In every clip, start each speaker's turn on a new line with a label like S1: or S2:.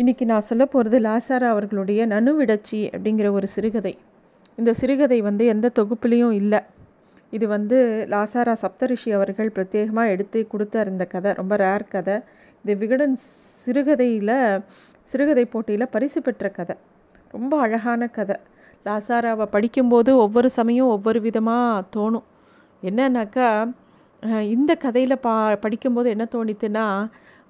S1: இன்றைக்கி நான் சொல்ல போகிறது லாசாரா அவர்களுடைய நனுவிடச்சி அப்படிங்கிற ஒரு சிறுகதை. இந்த சிறுகதை வந்து எந்த தொகுப்புலேயும் இல்லை. இது வந்து லாசாரா சப்தரிஷி அவர்கள் பிரத்யேகமாக எடுத்து கொடுத்தார் இந்த கதை. ரொம்ப ரேர் கதை. இது விகடன் சிறுகதையில் சிறுகதை போட்டியில் பரிசு பெற்ற கதை. ரொம்ப அழகான கதை. லாசாராவை படிக்கும்போது ஒவ்வொரு சமயம் ஒவ்வொரு விதமாக தோணும். என்னன்னாக்கா இந்த கதையில் பா படிக்கும்போது என்ன தோணித்துன்னா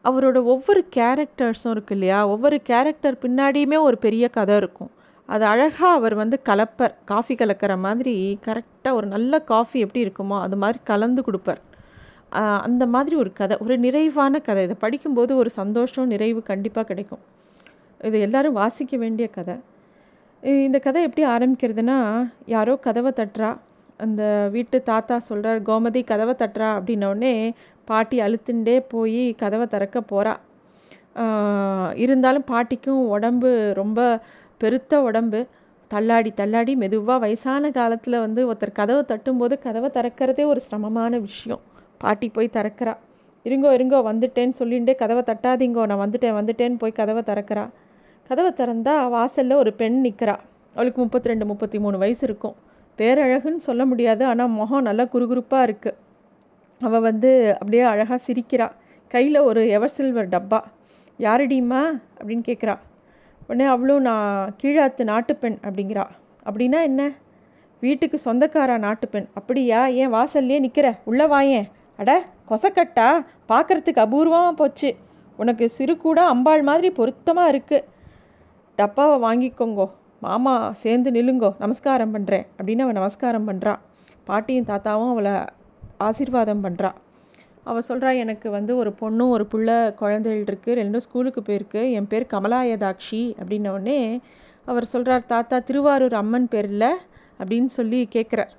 S1: அவரோட ஒவ்வொரு கேரக்டர்ஸும் இருக்கு இல்லையா? ஒவ்வொரு கேரக்டர் பின்னாடியுமே ஒரு பெரிய கதை இருக்கும். அது அழகாக அவர் வந்து கலப்பர். காஃபி கலக்கிற மாதிரி கரெக்டாக ஒரு நல்ல காஃபி எப்படி இருக்குமோ அது மாதிரி கலந்து கொடுப்பார். அந்த மாதிரி ஒரு கதை ஒரு நிறைவான கதை. இதை படிக்கும்போது ஒரு சந்தோஷம் நிறைவு கண்டிப்பாக கிடைக்கும். இது எல்லாரும் வாசிக்க வேண்டிய கதை. இந்த கதை எப்படி ஆரம்பிக்கிறதுனா யாரோ கதவை தட்டுறா. அந்த வீட்டு தாத்தா சொல்கிறார் கோமதி கதவை தட்டுறா அப்படின்னோடனே பாட்டி அழுத்துண்டே போய் கதவை திறக்க போகிறா இருந்தாலும் பாட்டிக்கும் உடம்பு ரொம்ப பெருத்த உடம்பு. தள்ளாடி தள்ளாடி மெதுவாக வயசான காலத்தில் வந்து ஒருத்தர் கதவை தட்டும்போது கதவை திறக்கிறதே ஒரு சிரமமான விஷயம். பாட்டி போய் திறக்கிறா. இருங்கோ இருங்கோ வந்துட்டேன்னு சொல்லிகிட்டே கதவை தட்டாதீங்கோ நான் வந்துட்டேன் வந்துட்டேன்னு போய் கதவை திறக்கிறா. கதவை திறந்தா வாசலில் ஒரு பெண் நிற்கிறா அவளுக்கு முப்பத்தி ரெண்டு முப்பத்தி மூணு வயசு இருக்கும். பேரழகுன்னு சொல்ல முடியாது ஆனால் முகம் நல்லா குறுகுறுப்பாக இருக்குது அவள் வந்து அப்படியே அழகாக சிரிக்கிறா. கையில் ஒரு எவர் சில்வர் டப்பா. யாரடிம்மா? அப்படின்னு கேட்குறா உடனே அவளும் நான் கீழாத்து நாட்டுப்பெண் அப்படிங்கிறா. அப்படின்னா என்ன? வீட்டுக்கு சொந்தக்காரா நாட்டுப்பெண். அப்படியா? ஏன் வாசல்லையே நிற்கிற உள்ளே வாயேன் அட கொசக்கட்டா. பார்க்கறதுக்கு அபூர்வமாக போச்சு. உனக்கு சிறு கூட அம்பாள் மாதிரி பொருத்தமாக இருக்குது டப்பாவை வாங்கிக்கோங்கோ. மாமா சேர்ந்து நில்லுங்கோ. நமஸ்காரம் பண்ணுறேன் அப்படின்னு அவன் நமஸ்காரம் பண்ணுறா பாட்டியும் தாத்தாவும் அவளை ஆசீர்வாதம் பண்ணுறா அவள் சொல்கிறா எனக்கு வந்து ஒரு பொண்ணும் ஒரு பிள்ளை குழந்தைகள் இருக்குது ரெண்டும் ஸ்கூலுக்கு போயிருக்கு. என் பேர் கமலாயதாட்சி அப்படின்னோடனே அவர் சொல்கிறார் தாத்தா திருவாரூர் அம்மன் பேரில் அப்படின்னு சொல்லி கேட்குறார்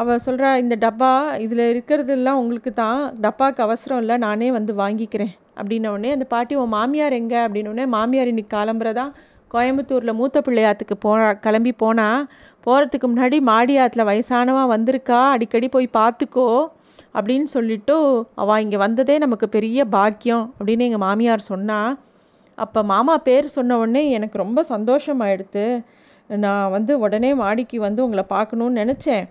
S1: அவள் சொல்கிறா இந்த டப்பா இதில் இருக்கிறதெல்லாம் உங்களுக்கு தான். டப்பாவுக்கு அவசரம் இல்லை நானே வந்து வாங்கிக்கிறேன் அப்படின்னோடனே அந்த பாட்டி உன் மாமியார் எங்கே? அப்படின்னோடனே மாமியார் இன்னைக்கு காலம்புரை தான் கோயம்புத்தூரில் மூத்த பிள்ளையாத்துக்கு போனா கிளம்பி போனால் போகிறதுக்கு முன்னாடி மாடி ஆற்றுல வயசானவா வந்திருக்கா அடிக்கடி போய் பார்த்துக்கோ அப்படின்னு சொல்லிட்டு அவள் இங்கே வந்ததே நமக்கு பெரிய பாக்கியம் அப்படின்னு எங்கள் மாமியார் சொன்னால் அப்போ மாமா பேர் சொன்ன உடனே எனக்கு ரொம்ப சந்தோஷமாயிடுத்து. நான் வந்து உடனே மாடிக்கு வந்து உங்களை பார்க்கணுன்னு நினச்சேன்.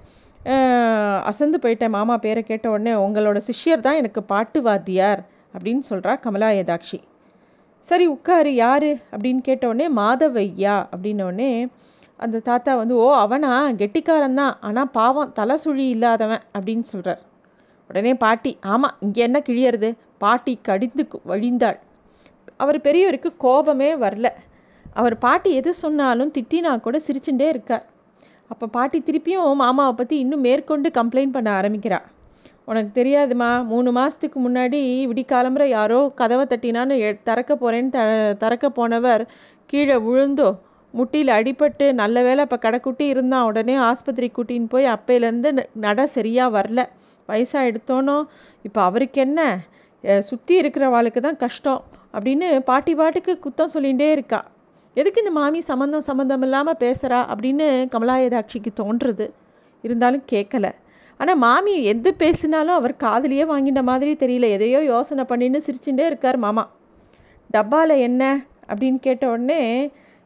S1: அசந்து போயிட்டேன் மாமா பேரை கேட்ட உடனே உங்களோட சிஷ்யர் தான் எனக்கு பாட்டு வாத்தியார் அப்படின்னு சொல்கிறா கமலா ஏதாட்சி. சரி உட்காரு யார்? அப்படின்னு கேட்ட மாதவையா அப்படின்ன அந்த தாத்தா வந்து ஓ அவனா? கெட்டிக்காரன் தான். ஆனால் பாவம் தலை சுழி இல்லாதவன் அப்படின்னு சொல்கிறார் உடனே பாட்டி ஆமாம் இங்கே என்ன கிழியறது? பாட்டி கடிந்து வழிந்தாள். அவர் பெரியவருக்கு கோபமே வரல. அவர் பாட்டி எது சொன்னாலும் திட்டினா கூட சிரிச்சுட்டே இருக்கார். அப்போ பாட்டி திருப்பியும் மாமாவை பற்றி இன்னும் மேற்கொண்டு கம்ப்ளைண்ட் பண்ண ஆரம்பிக்கிறாள் உனக்கு தெரியாதுமா மூணு மாதத்துக்கு முன்னாடி விடிக்காலம்புற யாரோ கதவை தட்டினான்னு எ- திறக்க போகிறேன்னு த திறக்க போனவர் கீழே விழுந்தோ முட்டியில் அடிபட்டு நல்ல வேளை இப்போ கடைக்குட்டி இருந்தான். உடனே ஆஸ்பத்திரி கூட்டின்னு போய் அப்பையிலேருந்து நட சரியாக வரல. வயசாக எடுத்தோனோ இப்போ அவருக்கு என்ன? சுற்றி இருக்கிறவாளுக்கு தான் கஷ்டம் அப்படின்னு பாட்டி பாட்டுக்கு குத்தம் சொல்லிகிட்டே இருக்கா. எதுக்கு இந்த மாமி சம்மந்தம் சம்மந்தம் இல்லாமல் பேசுகிறா அப்படின்னு கமலாயதாட்சிக்கு தோன்றுறது. இருந்தாலும் கேட்கல ஆனால் மாமி எது பேசினாலும் அவர் காதலியே வாங்கின மாதிரி தெரியல. எதையோ யோசனை பண்ணின்னு சிரிச்சுட்டே இருக்கார் மாமா. டப்பாவில் என்ன? அப்படின்னு கேட்ட உடனே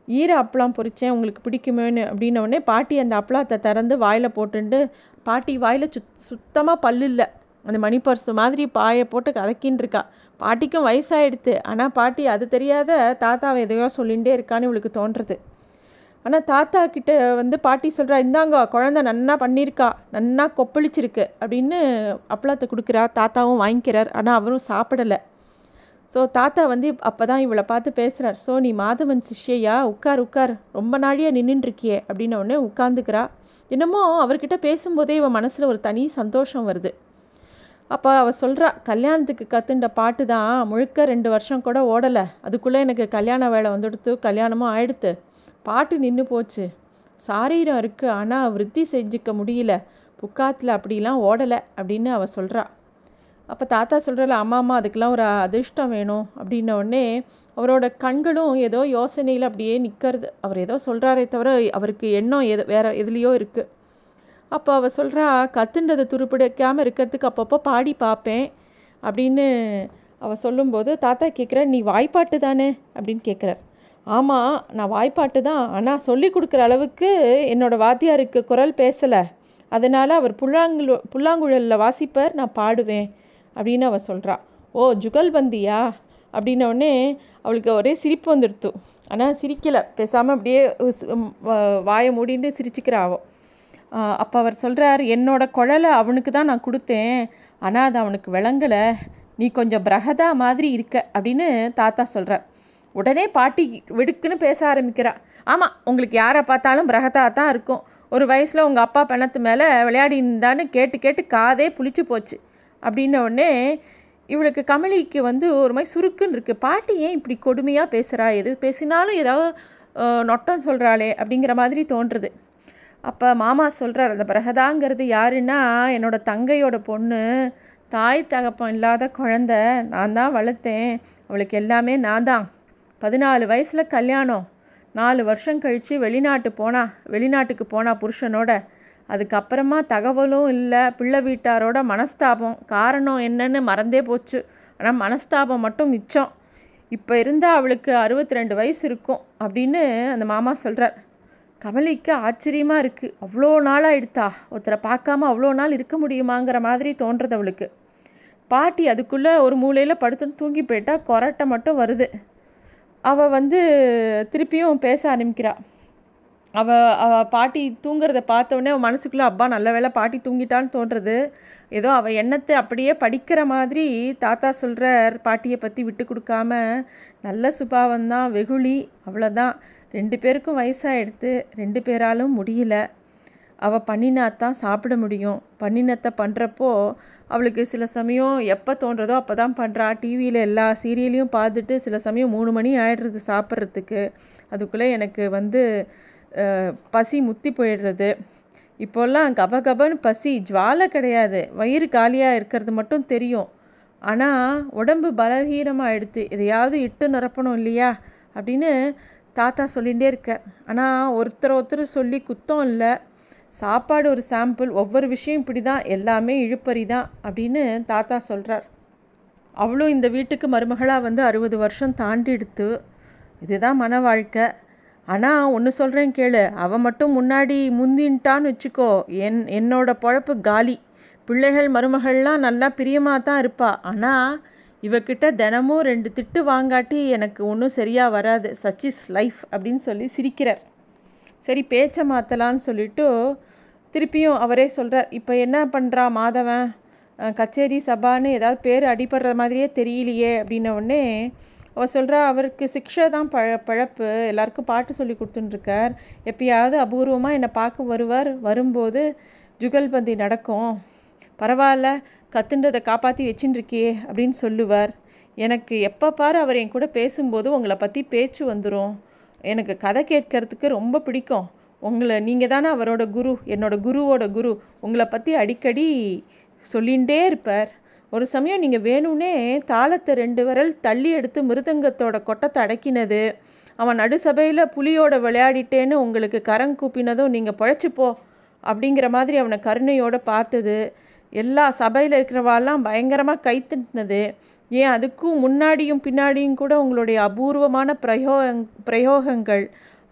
S1: ஈர அப்பளம் பொரிச்சேன் உங்களுக்கு பிடிக்குமேன்னு அப்படின்ன உடனே பாட்டி அந்த அப்பளத்தை திறந்து வாயில் போட்டுண்டு பாட்டி வாயில் சுத் சுத்தமாக பல்லு இல்லை. அந்த மணி பர்ஸ் மாதிரி பாயை போட்டு கதக்கின்னு இருக்கா பாட்டிக்கும் வயசாகிடுது ஆனால் பாட்டி அது தெரியாத தாத்தாவை எதையோ சொல்லிகிட்டே இருக்கான்னு இவளுக்கு தோன்றுறது. ஆனால் தாத்தா கிட்ட வந்து பாட்டி சொல்கிறா இந்தாங்க குழந்த நன்னா பண்ணியிருக்கா நன்னா கொப்பளிச்சிருக்கு அப்படின்னு அப்பளத்தை கொடுக்குறா தாத்தாவும் வாங்கிக்கிறார். ஆனால் அவரும் சாப்பிடலை. ஸோ தாத்தா வந்து அப்போ தான் இவளை பார்த்து பேசுகிறார் ஸோ நீ மாதவன் சிஷ்யையா? உட்கார் உட்கார். ரொம்ப நாளையாக நின்றுருக்கியே அப்படின்ன உடனே உட்காந்துக்கிறா என்னமோ அவர்கிட்ட பேசும்போதே இவன் மனசில் ஒரு தனி சந்தோஷம் வருது. அப்போ அவள் சொல்கிறா கல்யாணத்துக்கு கற்றுண்ட பாட்டு தான் முழுக்க ரெண்டு வருஷம் கூட ஓடலை. அதுக்குள்ளே எனக்கு கல்யாண வேலை வந்துடுத்து கல்யாணமும் ஆயிடுத்து. பாட்டு நின்று போச்சு. சாரீரம் இருக்குது ஆனால் விருத்தி செஞ்சுக்க முடியல. புக்காத்தில் அப்படிலாம் ஓடலை அப்படின்னு அவள் சொல்கிறா அப்போ தாத்தா சொல்கிறல அம்மா அம்மா அதுக்கெலாம் ஒரு அதிர்ஷ்டம் வேணும். அப்படின்ன உடனே அவரோட கண்களும் ஏதோ யோசனையில் அப்படியே நிற்கிறது அவர் ஏதோ சொல்கிறாரே தவிர அவருக்கு எண்ணம் எது வேற எதுலேயோ இருக்குது அப்போ அவள் சொல்கிறா கத்துண்டதை துருப்பிடிக்காமல் இருக்கிறதுக்கு அப்பப்போ பாடி பார்ப்பேன் அப்படின்னு அவள் சொல்லும்போது தாத்தா கேட்குற நீ வாய்ப்பாட்டு தானே? அப்படின்னு கேட்குறார் ஆமாம் நான் வாய்ப்பாட்டு தான். ஆனால் சொல்லி கொடுக்குற அளவுக்கு என்னோடய வாத்தியாருக்கு குரல் பேசலை. அதனால் அவர் புல்லாங்குழ புல்லாங்குழலில் வாசிப்பார் நான் பாடுவேன் அப்படின்னு அவள் சொல்கிறா ஓ ஜுகல்பந்தியா அப்படின்னோடனே அவளுக்கு ஒரே சிரிப்பு வந்துடுத்து. ஆனால் சிரிக்கலை. பேசாமல் அப்படியே வாயை மூடிட்டு சிரிச்சுக்கிறாவோ அப்போ அவர் சொல்கிறார் என்னோட குழலை அவனுக்கு தான் நான் கொடுத்தேன். ஆனால் அது அவனுக்கு விளங்கலை. நீ கொஞ்சம் பிரகதா மாதிரி இருக்க அப்படின்னு தாத்தா சொல்கிறார் உடனே பாட்டி வெடுக்குன்னு பேச ஆரம்பிக்கிறா. ஆமாம் உங்களுக்கு யாரை பார்த்தாலும் பிரகதா தான் இருக்கும். ஒரு வயசில் உங்கள் அப்பா பணத்து மேலே விளையாடிந்தான்னு கேட்டு கேட்டு காதே புளிச்சு போச்சு. அப்படின்ன உடனே இவளுக்கு கமலிக்கு வந்து ஒரு மாதிரி சுருக்குன்னு இருக்குது பாட்டி ஏன் இப்படி கொடுமையாக பேசுகிறா எது பேசினாலும் ஏதாவது நொட்டம் சொல்கிறாளே அப்படிங்கிற மாதிரி தோன்றுறது அப்போ மாமா சொல்கிறார் அந்த பிரகதாங்கிறது யாருன்னா என்னோடய தங்கையோட பொண்ணு. தாய் தகப்பம் இல்லாத குழந்த. நான் தான் வளர்த்தேன். அவளுக்கு எல்லாமே நான் தான். பதினாலு வயசில் கல்யாணம். நாலு வருஷம் கழித்து வெளிநாட்டு போனா வெளிநாட்டுக்கு போனா புருஷனோட. அதுக்கப்புறமா தகவலும் இல்லை பிள்ளை வீட்டாரோட மனஸ்தாபம். காரணம் என்னன்னு மறந்தே போச்சு. ஆனால் மனஸ்தாபம் மட்டும் மிச்சம். இப்போ இருந்தால் அவளுக்கு அறுபத்தி ரெண்டு வயசு இருக்கும் அப்படின்னு அந்த மாமா சொல்கிறார் கமலிக்கு ஆச்சரியமாக இருக்குது அவ்வளோ நாளாக ஆயிடுத்தா? ஒருத்தரை பார்க்காம அவ்வளோ நாள் இருக்க முடியுமாங்கிற மாதிரி தோன்றது அவளுக்கு. பாட்டி அதுக்குள்ளே ஒரு மூலையில் படுத்துன்னு தூங்கி போயிட்டா கொரட்டை மட்டும் வருது. அவள் வந்து திருப்பியும் பேச ஆரம்பிக்கிறாள் அவள் அவள் பாட்டி தூங்குறத பார்த்தோடனே அவன் மனசுக்குள்ளே அப்பா நல்ல வேலை பாட்டி தூங்கிட்டான்னு தோன்றது. ஏதோ அவள் எண்ணத்தை அப்படியே படிக்கிற மாதிரி தாத்தா சொல்கிறார் பாட்டியை பற்றி விட்டு கொடுக்காம நல்ல சுபாவந்தான் வெகுளி அவ்வளோதான் ரெண்டு பேருக்கும் வயசாகிடுத்து ரெண்டு பேராலும் முடியல. அவள் பண்ணினாத்தான் சாப்பிட முடியும். பண்ணினத்தை பண்ணுறப்போ அவளுக்கு சில சமயம் எப்போ தோன்றதோ அப்போ தான் பண்ணுறா டிவியில் எல்லா சீரியலையும் பார்த்துட்டு சில சமயம் மூணு மணி ஆகிடுறது சாப்பிட்றதுக்கு. அதுக்குள்ளே எனக்கு வந்து பசி முத்தி போயிடுறது. இப்போல்லாம் கப கபன்னு பசி ஜுவாலை கிடையாது. வயிறு காலியாக இருக்கிறது மட்டும் தெரியும். ஆனால் உடம்பு பலவீனமாக எடுத்து எதையாவது இட்டு நிரப்பணும் இல்லையா? அப்படின்னு தாத்தா சொல்லிகிட்டே இருக்கார் ஆனால் ஒருத்தர் ஒருத்தர் சொல்லி குத்தம் இல்லை. சாப்பாடு ஒரு சாம்பிள் ஒவ்வொரு விஷயம் இப்படி தான் எல்லாமே இழுப்பறி தான் அப்படின்னு தாத்தா சொல்கிறார் அவளும் இந்த வீட்டுக்கு மருமகளாக வந்து அறுபது வருஷம் தாண்டி எடுத்து இதுதான் மன வாழ்க்கை. ஆனால் ஒன்று சொல்கிறேன் கேளு அவன் மட்டும் முன்னாடி முந்தின்ட்டான்னு வச்சுக்கோ என் என்னோட பொழப்பு காலி. பிள்ளைகள் மருமகள்லாம் நல்லா பிரியமாக தான் இருப்பாள் ஆனால் இவக்கிட்ட தினமும் ரெண்டு திட்டு வாங்காட்டி எனக்கு ஒன்றும் சரியாக வராது. சச் இஸ் லைஃப் அப்படின்னு சொல்லி சிரிக்கிறார். சரி பேச்சை மாற்றலான்னு சொல்லிட்டு திருப்பியும் அவரே சொல்கிறார் இப்போ என்ன பண்ணுறா மாதவன்? கச்சேரி சபான்னு ஏதாவது பேர் அடிபடுற மாதிரியே தெரியலையே அப்படின்ன உடனே அவர் சொல்கிறா அவருக்கு சிக்ஷை தான் பழ பழப்பு. எல்லாருக்கும் பாட்டு சொல்லி கொடுத்துட்டுருக்கார் எப்பயாவது அபூர்வமாக என்னை பார்க்க வருவார். வரும்போது ஜுகல்பந்தி நடக்கும். பரவாயில்ல கத்துன்றதை காப்பாற்றி வச்சுட்டுருக்கியே அப்படின்னு சொல்லுவார். எனக்கு எப்போ பாரு அவர் என் கூட பேசும்போது உங்களை பற்றி பேச்சு வந்துடும் எனக்கு கதை கேட்கறதுக்கு ரொம்ப பிடிக்கும். உங்களை நீங்கள் தானே அவரோட குரு என்னோட குருவோட குரு உங்களை பற்றி அடிக்கடி சொல்லிகிட்டே இருப்பார். ஒரு சமயம் நீங்கள் வேணும்னே தாளத்தை ரெண்டு விரல் தள்ளி எடுத்து மிருதங்கத்தோட கொட்டத்தை அடக்கினது. அவன் நடுசபையில் புலியோட விளையாடிட்டேன்னு உங்களுக்கு கரம் கூப்பினதும் நீங்கள் பழைச்சிப்போ அப்படிங்கிற மாதிரி அவனை கருணையோடு பார்த்தது. எல்லா சபையில் இருக்கிறவாலாம் பயங்கரமாக கைத்துனது ஏன் அதுக்கும் முன்னாடியும் பின்னாடியும் கூட உங்களுடைய அபூர்வமான பிரயோக பிரயோகங்கள்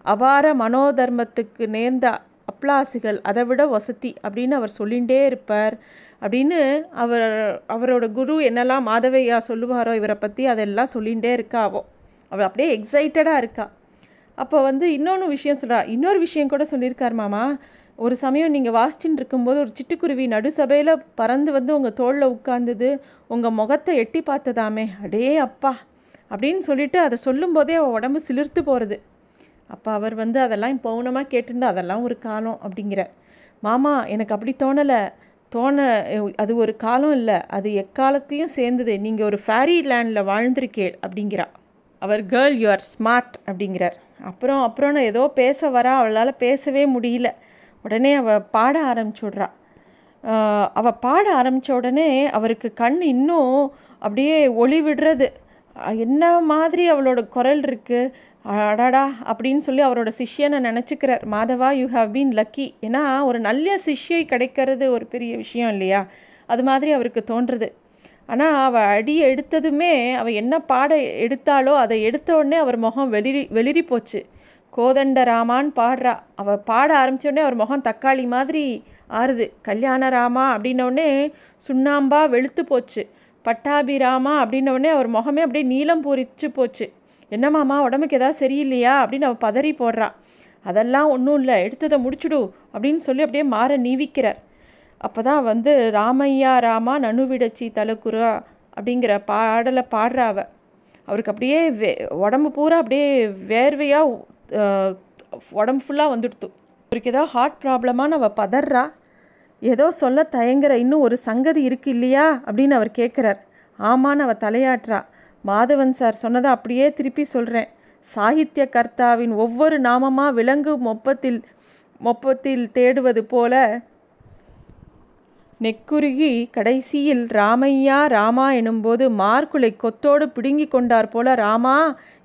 S1: அபார மனோதர்மத்துக்கு நேர்ந்த அப்ளாசுகள் அதை விட வசதி அப்படின்னு அவர் சொல்லிகிட்டே இருப்பார். அப்படின்னு அவர் அவரோட குரு என்னெல்லாம் மாதவையா சொல்லுவாரோ இவரை பற்றி அதெல்லாம் சொல்லிகிட்டே இருக்காவோ. அவள் அப்படியே எக்ஸைட்டடாக இருக்கா. அப்போ வந்து இன்னொன்று விஷயம் சொல்கிறா இன்னொரு விஷயம் கூட சொல்லியிருக்கார் மாமா. ஒரு சமயம் நீங்கள் வாசிச்சுட்டு இருக்கும்போது ஒரு சிட்டுக்குருவி நடு சபையில் பறந்து வந்து உங்கள் தோளில் உட்கார்ந்தது உங்கள் முகத்தை எட்டி பார்த்ததாமே அடே அப்பா அப்படின்னு சொல்லிட்டு அதை சொல்லும்போதே அவள் உடம்பு சிலிர்த்து போகிறது அப்போ அவர் வந்து அதெல்லாம் பௌனமாக கேட்டுருந்தா அதெல்லாம் ஒரு காலம் அப்படிங்கிற. மாமா எனக்கு அப்படி தோணலை. தோண அது ஒரு காலம் இல்லை. அது எக்காலத்தையும் சேர்ந்தது. நீங்கள் ஒரு ஃபேரி லேண்டில் வாழ்ந்திருக்கேள் அப்படிங்கிறா. அவர் கேர்ள் யூ ஆர் ஸ்மார்ட் அப்படிங்கிறார். அப்புறம் அப்புறம் நான் ஏதோ பேச வரா அவளால் பேசவே முடியல. உடனே அவள் பாட ஆரம்பிச்சுடுறா. அவள் பாட ஆரம்பித்த உடனே அவருக்கு கண் இன்னும் அப்படியே ஒளி விடுறது. என்ன மாதிரி அவளோட குரல் இருக்குது அடாடா அப்படின்னு சொல்லி அவரோட சிஷ்யனை நினச்சிக்கிறார். Madhava you have been lucky ஏன்னா ஒரு நல்ல சிஷ்யை கிடைக்கிறது ஒரு பெரிய விஷயம் இல்லையா? அது மாதிரி அவருக்கு தோன்றுறது ஆனால் அவள் அடி எடுத்ததுமே அவள் என்ன பாட எடுத்தாலோ அதை எடுத்த உடனே அவர் முகம் வெளிரி வெளிரி போச்சு கோதண்ட ராமான்னு பாடுறா. அவள் பாட ஆரம்பிச்ச அவர் முகம் தக்காளி மாதிரி ஆறுது. கல்யாண ராமா அப்படின்னோடனே சுண்ணாம்பா வெளுத்து போச்சு. பட்டாபிராமா அப்படின்னோடனே அவர் முகமே அப்படியே நீளம் பூரிச்சு போச்சு. என்னம்மாமா உடம்புக்கு எதாவது சரியில்லையா? அப்படின்னு அவள் பதறி போடுறா. அதெல்லாம் ஒன்றும் இல்லை எடுத்ததை முடிச்சுடு அப்படின்னு சொல்லி அப்படியே மாற நீவிக்கிறார். அப்போ தான் வந்து ராமையா ராமா நனுவிடச்சி தலக்குறா அப்படிங்கிற பாடலை பாடுறா அவள் அவருக்கு அப்படியே வே உடம்பு பூரா அப்படியே வேர்வையாக உடம்பு ஃபுல்லாக வந்துடுத்து. அவருக்கு ஏதோ ஹார்ட் ப்ராப்ளமாக அவள் பதறா? ஏதோ சொல்ல தயங்குற இன்னும் ஒரு சங்கதி இருக்கு இல்லையா? அப்படின்னு அவர் கேட்குறார் ஆமான்னு அவள் தலையாட்டுறா. மாதவன் சார் சொன்னதை அப்படியே திருப்பி சொல்கிறேன் சாகித்ய கர்த்தாவின் ஒவ்வொரு நாமமாக விலங்கு மொப்பத்தில் மொப்பத்தில் தேடுவது போல நெக்குருகி கடைசியில் ராமையா ராமா எனும்போது மார்க்குலை கொத்தோடு பிடுங்கி கொண்டார் போல ராமா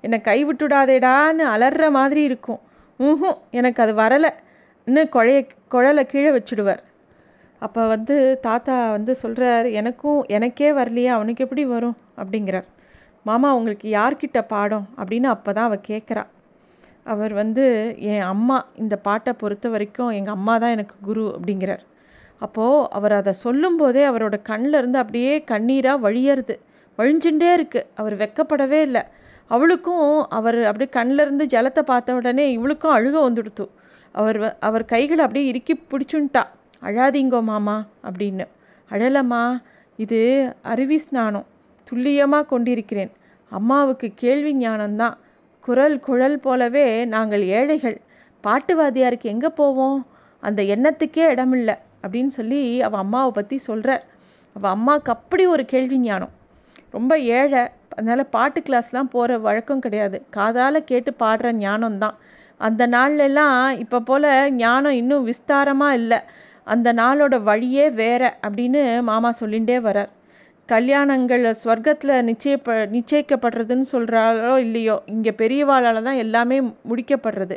S1: என்னை கைவிட்டுடாதேடான்னு அலற மாதிரி இருக்கும். ஊஹும் எனக்கு அது வரலை. இன்னும் குழைய குழலை கீழே வச்சுடுவார். அப்போ வந்து தாத்தா வந்து சொல்கிறார் எனக்கும் எனக்கே வரலையா அவனுக்கு எப்படி வரும்? அப்படிங்கிறார். மாமா உங்களுக்கு யார்கிட்ட பாடம்? அப்படின்னு அப்போ தான் அவள் கேட்குறா அவர் வந்து என் அம்மா இந்த பாட்டை பொறுத்த வரைக்கும் எங்கள் அம்மா தான் எனக்கு குரு அப்படிங்கிறார். அப்போது அவர் அதை சொல்லும்போதே அவரோட கண்ணில் இருந்து அப்படியே கண்ணீராக வழியறது. வழிஞ்சுட்டே இருக்குது அவர் வெக்கப்படவே இல்லை. அவளுக்கும் அவர் அப்படியே கண்ணிலிருந்து ஜலத்தை பார்த்த உடனே இவளுக்கும் அழுக வந்துடுத்து. அவர் அவர் கைகளை அப்படியே இறுக்கி பிடிச்சுன்ட்டா. அழாதீங்கோ மாமா அப்படின்னு. அழலம்மா இது அருவி ஸ்நானம். துல்லியமாக கொண்டிருக்கிறேன். அம்மாவுக்கு கேள்வி ஞானம்தான். குரல் குழல் போலவே நாங்கள் ஏழைகள். பாட்டுவாதியாருக்கு எங்கே போவோம்? அந்த எண்ணத்துக்கே இடமில்லை. அப்படின்னு சொல்லி அவள் அம்மாவை பற்றி சொல்கிறார் அவள் அம்மாவுக்கு அப்படி ஒரு கேள்வி ஞானம். ரொம்ப ஏழை அதனால் பாட்டு கிளாஸ்லாம் போகிற வழக்கம் கிடையாது. காதால் கேட்டு பாடுற ஞானம்தான். அந்த நாள்லெல்லாம் இப்போ போல் ஞானம் இன்னும் விஸ்தாரமாக இல்லை. அந்த நாளோட வழியே வேற அப்படின்னு மாமா சொல்லிகிட்டே வரார். கல்யாணங்கள் ஸ்வர்க்கத்தில் நிச்சயப்ப நிச்சயிக்கப்படுறதுன்னு சொல்கிறாரோ இல்லையோ இங்கே பெரியவாளால் தான் எல்லாமே முடிக்கப்படுறது.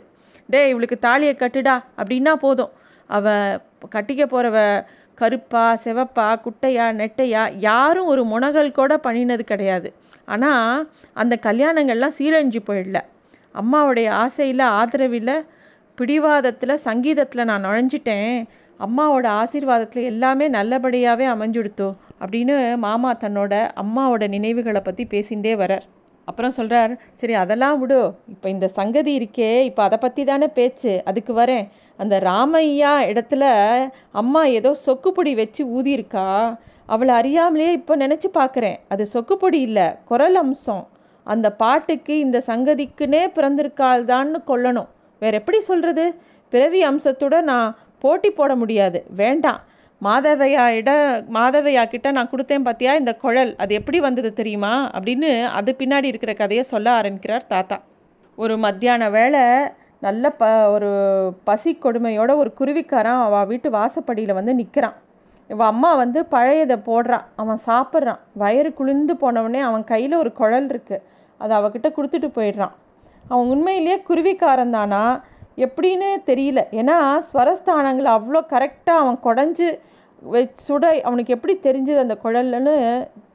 S1: டே இவளுக்கு தாலியை கட்டுடா அப்படின்னா போதும். அவள் கட்டிக்க போகிறவ கருப்பா செவப்பா குட்டையா நெட்டையா யாரும் ஒரு முனகல் கூட பண்ணினது கிடையாது. ஆனால் அந்த கல்யாணங்கள்லாம் சீரழிஞ்சு போயிடல. அம்மாவுடைய ஆசையில் ஆதரவில் பிடிவாதத்தில் சங்கீதத்தில் நான் நுழைஞ்சிட்டேன். அம்மாவோட ஆசீர்வாதத்தில் எல்லாமே நல்லபடியாகவே அமைஞ்சுடுத்தோ அப்படின்னு மாமா தன்னோட அம்மாவோட நினைவுகளை பற்றி பேசிகிட்டே வரார். அப்புறம் சொல்கிறார் சரி அதெல்லாம் விடு. இப்போ இந்த சங்கதி இருக்கே. இப்போ அதை பற்றி தானே பேச்சு. அதுக்கு வரேன். அந்த ராமையா இடத்துல அம்மா ஏதோ சொக்குப்பொடி வச்சு ஊதியிருக்கா. அவளை அறியாமலேயே இப்போ நினச்சி பார்க்குறேன். அது சொக்குப்பொடி இல்லை குரல் அம்சம். அந்த பாட்டுக்கு இந்த சங்கதிக்குன்னே பிறந்திருக்காள்தான்னு கொள்ளணும் வேற எப்படி சொல்கிறது பிறவி அம்சத்தோட நான் போட்டி போட முடியாது. வேண்டாம். மாதவையா இட மாதவையா கிட்ட நான் கொடுத்தேன் பார்த்தியா இந்த குழல் அது எப்படி வந்தது தெரியுமா? அப்படின்னு அது பின்னாடி இருக்கிற கதையை சொல்ல ஆரம்பிக்கிறார் தாத்தா. ஒரு மத்தியான வேளை நல்ல ப ஒரு பசி கொடுமையோட ஒரு குருவிக்காரன் அவள் வீட்டு வாசப்படியில் வந்து நிற்கிறான் இவன் அம்மா வந்து பழையதை போடுறான் அவன் சாப்பிட்றான். வயிறு குளிர்ந்து போனவொடனே அவன் கையில் ஒரு குழல் இருக்குது அதை அவகிட்ட கொடுத்துட்டு போயிடுறான். அவன் உண்மையிலேயே குருவிக்காரன் தானா? எப்படின்னு தெரியல. ஏன்னா ஸ்வரஸ்தானங்கள் அவ்வளோ கரெக்டாக அவன் குடஞ்சி சுட அவனுக்கு எப்படி தெரிஞ்சது அந்த குழல்னு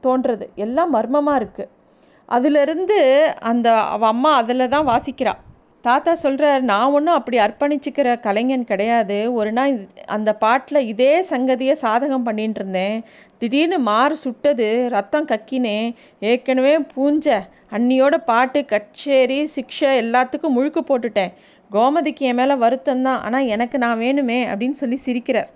S1: தோன்றது. எல்லாம் மர்மமாக இருக்குது அதிலிருந்து அந்த அவள் அம்மா அதில் தான் வாசிக்கிறாள் தாத்தா சொல்கிறார் நான் ஒன்றும் அப்படி அர்ப்பணிச்சிக்கிற கலைஞன் கிடையாது. ஒரு நாள் அந்த பாட்டில் இதே சங்கதியை சாதகம் பண்ணிட்டு இருந்தேன். திடீர்னு மாறு சுட்டது ரத்தம் கக்கினேன் ஏற்கனவே பூஞ்ச அன்னியோட பாட்டு கச்சேரி சிக்ஷை எல்லாத்துக்கும் முழுக்க போட்டுட்டேன். கோமதிக்கு என் மேலே வருத்தம் தான் ஆனால் எனக்கு நான் வேணுமே அப்படின்னு சொல்லி சிரிக்கிறார்.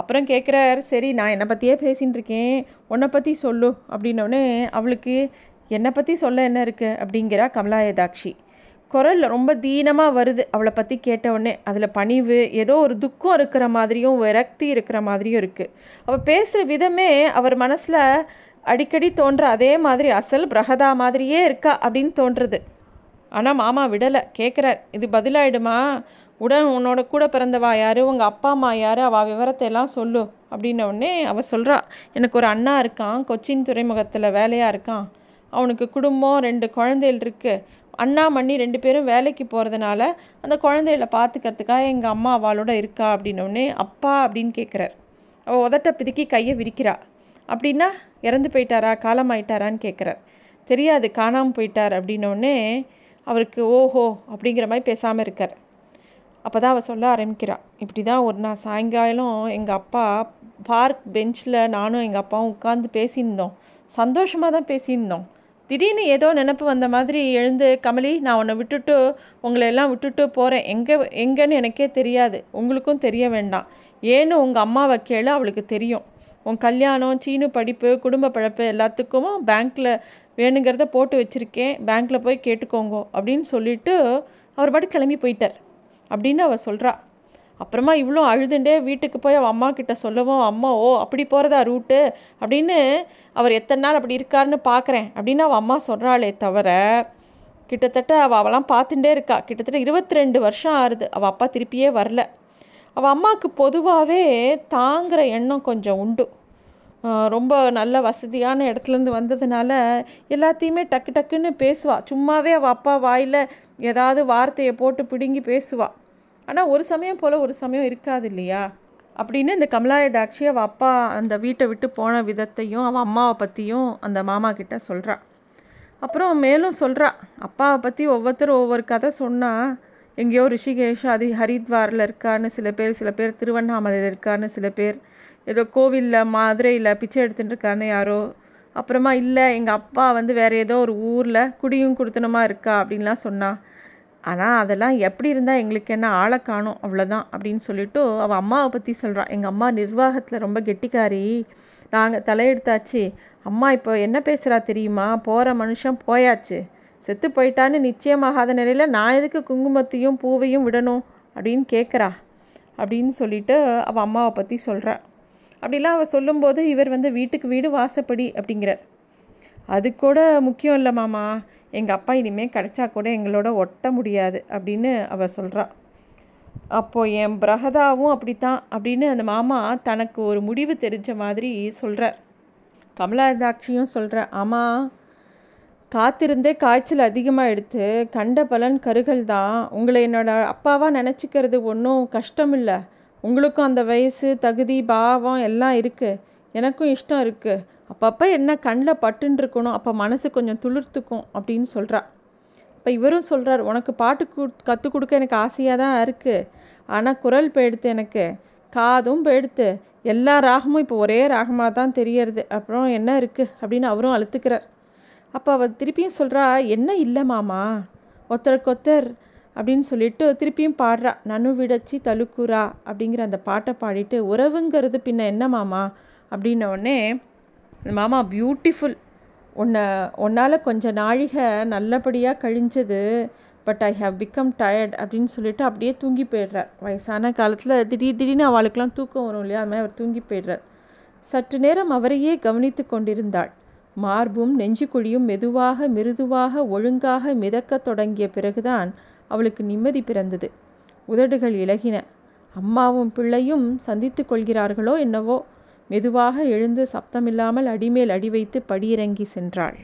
S1: அப்புறம் கேட்குறார் சரி நான் என்னை பற்றியே பேசின்னு இருக்கேன். உன்னை பற்றி சொல்லு அப்படின்னோடனே அவளுக்கு என்னை பற்றி சொல்ல என்ன இருக்குது அப்படிங்கிறா கமலாயதாட்சி. குரலில் ரொம்ப தீனமாக வருது. அவளை பற்றி கேட்டவுடனே அதில் பணிவு ஏதோ ஒரு துக்கம் இருக்கிற மாதிரியும் விரக்தி இருக்கிற மாதிரியும் இருக்குது அவள் பேசுகிற விதமே அவர் மனசில் அடிக்கடி தோன்ற அதே மாதிரி அசல் பிரகதா மாதிரியே இருக்கா? அப்படின்னு தோன்றுறது ஆனால் மாமா விடலை. கேட்குறார் இது பதிலாயிடுமா? உடன் உன்னோட கூட பிறந்தவா யார்? உங்கள் அப்பா அம்மா யார்? அவள் விவரத்தை எல்லாம் சொல்லு. அப்படின்னவுடனே அவள் சொல்கிறா எனக்கு ஒரு அண்ணா இருக்கான். கொச்சின் துறைமுகத்தில் வேலையாக இருக்கான். அவனுக்கு குடும்பம் ரெண்டு குழந்தைகள் இருக்குது அண்ணாமண்ணி ரெண்டு பேரும் வேலைக்கு போகிறதுனால அந்த குழந்தைகளை பார்த்துக்கிறதுக்காக எங்கள் அம்மா அவளோட இருக்கா அப்படின்னோடனே அப்பா அப்படின்னு கேட்குறார் அவள் உதட்ட பிதுக்கி கையை விரிக்கிறா. அப்படின்னா இறந்து போயிட்டாரா? காலமாயிட்டாரான்னு கேட்குறார் தெரியாது காணாமல் போயிட்டார் அப்படின்னோடனே அவருக்கு ஓஹோ அப்படிங்கிற மாதிரி பேசாமல் இருக்கார். அப்போ தான் அவள் சொல்ல ஆரம்பிக்கிறாள் இப்படி தான் ஒரு நாள் சாயங்காலம் எங்கள் அப்பா பார்க் பெஞ்சில் நானும் எங்கள் அப்பாவும் உட்காந்து பேசியிருந்தோம். சந்தோஷமாக தான் பேசியிருந்தோம். திடீர்னு ஏதோ நினப்பு வந்த மாதிரி எழுந்து கமலி நான் உன்னை விட்டுட்டு உங்களை எல்லாம் விட்டுட்டு போகிறேன் எங்கே எங்கேன்னு எனக்கே தெரியாது. உங்களுக்கும் தெரிய வேண்டாம். ஏன்னு உங்கள் அம்மாவை கேளு அவளுக்கு தெரியும். உன் கல்யாணம் சீனு படிப்பு குடும்ப பழப்பு எல்லாத்துக்கும் பேங்க்கில் வேணுங்கிறத போட்டு வச்சுருக்கேன். பேங்க்கில் போய் கேட்டுக்கோங்க அப்படின்னு சொல்லிவிட்டு அவர் பாட்டு கிளம்பி போயிட்டார். அப்படின்னு அவள் சொல்கிறா அப்புறமா இவ்வளோ அழுதுண்டே வீட்டுக்கு போய் அவள் அம்மா கிட்ட சொல்லவும் அம்மா ஓ அப்படி போகிறதா ரூட்டு? அப்படின்னு அவர் எத்தனை நாள் அப்படி இருக்காருன்னு பார்க்குறேன் அப்படின்னு அவள் அம்மா சொல்கிறாளே தவிர கிட்டத்தட்ட அவள் அவளாம் பார்த்துட்டே இருக்கா. கிட்டத்தட்ட இருபத்தி ரெண்டு வருஷம் ஆறுது அவள் அப்பா திருப்பியே வரல. அவள் அம்மாவுக்கு பொதுவாகவே தாங்குகிற எண்ணம் கொஞ்சம் உண்டு. ரொம்ப நல்ல வசதியான இடத்துலேருந்து வந்ததுனால எல்லாத்தையுமே டக்கு டக்குன்னு பேசுவாள் சும்மாவே அவள் அப்பா வாயில் ஏதாவது வார்த்தையை போட்டு பிடுங்கி பேசுவாள் ஆனால் ஒரு சமயம் போல் ஒரு சமயம் இருக்காது இல்லையா? அப்படின்னு இந்த கமலாயதாட்சி அவள் அப்பா அந்த வீட்டை விட்டு போன விதத்தையும் அவள் அம்மாவை பற்றியும் அந்த மாமா கிட்ட சொல்கிறா அப்புறம் மேலும் சொல்கிறா அப்பாவை பற்றி ஒவ்வொருத்தரும் ஒவ்வொரு கதை சொன்னால் எங்கேயோ ரிஷிகேஷ் அது ஹரித்வாரில் இருக்கான்னு சில பேர் சில பேர் திருவண்ணாமலையில் இருக்கான்னு சில பேர் ஏதோ கோவிலில் மதுரையில் பிச்சை எடுத்துகிட்டு இருக்கான்னு யாரோ. அப்புறமா இல்லை எங்கள் அப்பா வந்து வேறு ஏதோ ஒரு ஊரில் குடியும் கொடுத்தனமா இருக்கா? அப்படின்லாம் சொன்னான் ஆனால் அதெல்லாம் எப்படி இருந்தால் எங்களுக்கு என்ன ஆளை காணும் அவ்வளோதான் அப்படின்னு சொல்லிவிட்டு அவள் அம்மாவை பற்றி சொல்கிறான் எங்கள் அம்மா நிர்வாகத்தில் ரொம்ப கெட்டிக்காரி. நாங்கள் தலையெடுத்தாச்சு. அம்மா இப்போ என்ன பேசுகிறா தெரியுமா? போகிற மனுஷன் போயாச்சு. செத்து போயிட்டான்னு நிச்சயமாகாத நிலையில் நான் எதுக்கு குங்குமத்தையும் பூவையும் விடணும் அப்படின்னு கேட்குறா அப்படின்னு சொல்லிட்டு அவள் அம்மாவை பற்றி சொல்கிறா அப்படிலாம் அவள் சொல்லும்போது இவர் வந்து வீட்டுக்கு வீடு வாசப்படி அப்படிங்கிறார். அது கூட முக்கியம் இல்லை மாமா. எங்கள் அப்பா இனிமேல் கிடச்சா கூட எங்களோட ஒட்ட முடியாது அப்படின்னு அவள் சொல்கிறாள் அப்போது என் பிரகதாவும் அப்படித்தான் அப்படின்னு அந்த மாமா தனக்கு ஒரு முடிவு தெரிஞ்ச மாதிரி சொல்கிறார் கமலாதாட்சியும் சொல்கிற ஆமாம் காத்திருந்தே காய்ச்சல் அதிகமாக எடுத்து கண்ட பலன் கருகள் தான். உங்களை என்னோட அப்பாவாக நினச்சிக்கிறது ஒன்றும் கஷ்டம் இல்லை. உங்களுக்கும் அந்த வயசு தகுதி பாவம் எல்லாம் இருக்குது எனக்கும் இஷ்டம் இருக்குது அப்பப்போ என்ன கண்ணில் பட்டுன்னு இருக்கணும் அப்போ மனசு கொஞ்சம் துளிர்த்துக்கும் அப்படின்னு சொல்கிறா இப்போ இவரும் சொல்கிறார் உனக்கு பாட்டு கு கற்றுக் கொடுக்க எனக்கு ஆசையாக தான் இருக்குது ஆனால் குரல் போயிடுத்து எனக்கு காதும் போயிடுத்து எல்லா ராகமும் இப்போ ஒரே ராகமாக தான் தெரியறது. அப்புறம் என்ன இருக்குது அப்படின்னு அவரும் அழுத்துக்கிறார். அப்போ அவள் திருப்பியும் சொல்கிறா என்ன இல்லை மாமா ஒருத்தருக்கொத்தர் அப்படின்னு சொல்லிட்டு திருப்பியும் பாடுறா நனு விடச்சி தலுக்குறா அப்படிங்கிற அந்த பாட்டை பாடிட்டு உறவுங்கிறது பின்ன என்ன மாமா? அப்படின்ன உடனே மாமா பியூட்டிஃபுல் உன்னை உன்னால் கொஞ்சம் நாழிகை நல்லபடியாக கழிஞ்சது but I have become tired அப்படின்னு சொல்லிட்டு அப்படியே தூங்கி போயிடுறார். வயசான காலத்தில் திடீர் திடீர்னு அவளுக்கெல்லாம் தூக்கம் வரும் இல்லையா? அது மாதிரி அவர் தூங்கி போயிடுறார். சற்று நேரம் அவரையே கவனித்து கொண்டிருந்தாள். மார்பும் நெஞ்சுக்குழியும் மெதுவாக மிருதுவாக ஒழுங்காக மிதக்கத் தொடங்கிய பிறகுதான் அவளுக்கு நிம்மதி பிறந்தது. உதடுகள் இலகின. அம்மாவும் பிள்ளையும் சந்தித்து கொள்கிறார்களோ என்னவோ? மெதுவாக எழுந்து சப்தமில்லாமல் அடிமேல் அடி வைத்து படியிறங்கி சென்றாள்.